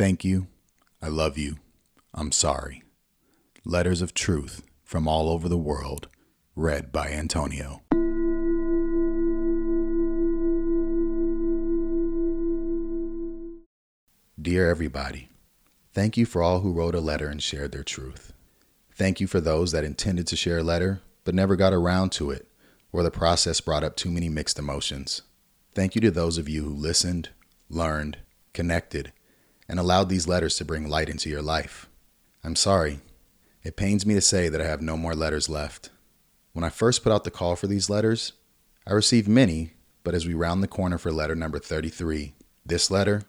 Thank you. I love you. I'm sorry. Letters of Truth from all over the world, read by Antonio. Dear everybody, thank you for all who wrote a letter and shared their truth. Thank you for those that intended to share a letter but never got around to it, or the process brought up too many mixed emotions. Thank you to those of you who listened, learned, connected, and allowed these letters to bring light into your life. I'm sorry. It pains me to say that I have no more letters left. When I first put out the call for these letters, I received many, but as we round the corner for letter number 33, this letter,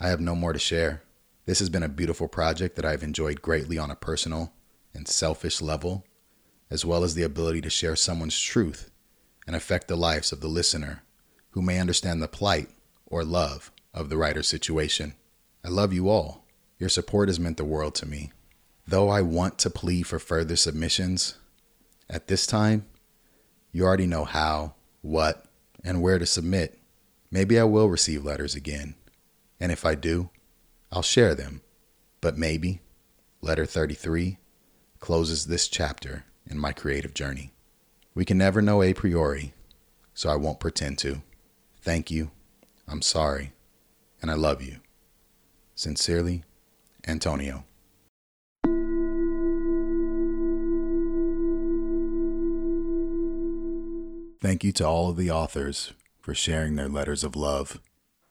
I have no more to share. This has been a beautiful project that I have enjoyed greatly on a personal and selfish level, as well as the ability to share someone's truth and affect the lives of the listener who may understand the plight or love of the writer's situation. I love you all. Your support has meant the world to me. Though I want to plead for further submissions, at this time, you already know how, what, and where to submit. Maybe I will receive letters again. And if I do, I'll share them. But maybe letter 33 closes this chapter in my creative journey. We can never know a priori, so I won't pretend to. Thank you. I'm sorry. And I love you. Sincerely, Antonio. Thank you to all of the authors for sharing their letters of love.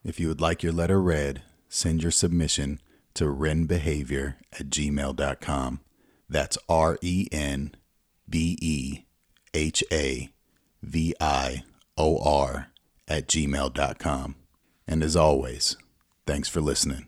If you would like your letter read, send your submission to renbehavior at gmail.com. That's R E N B E H A V I O R at gmail.com. And as always, thanks for listening.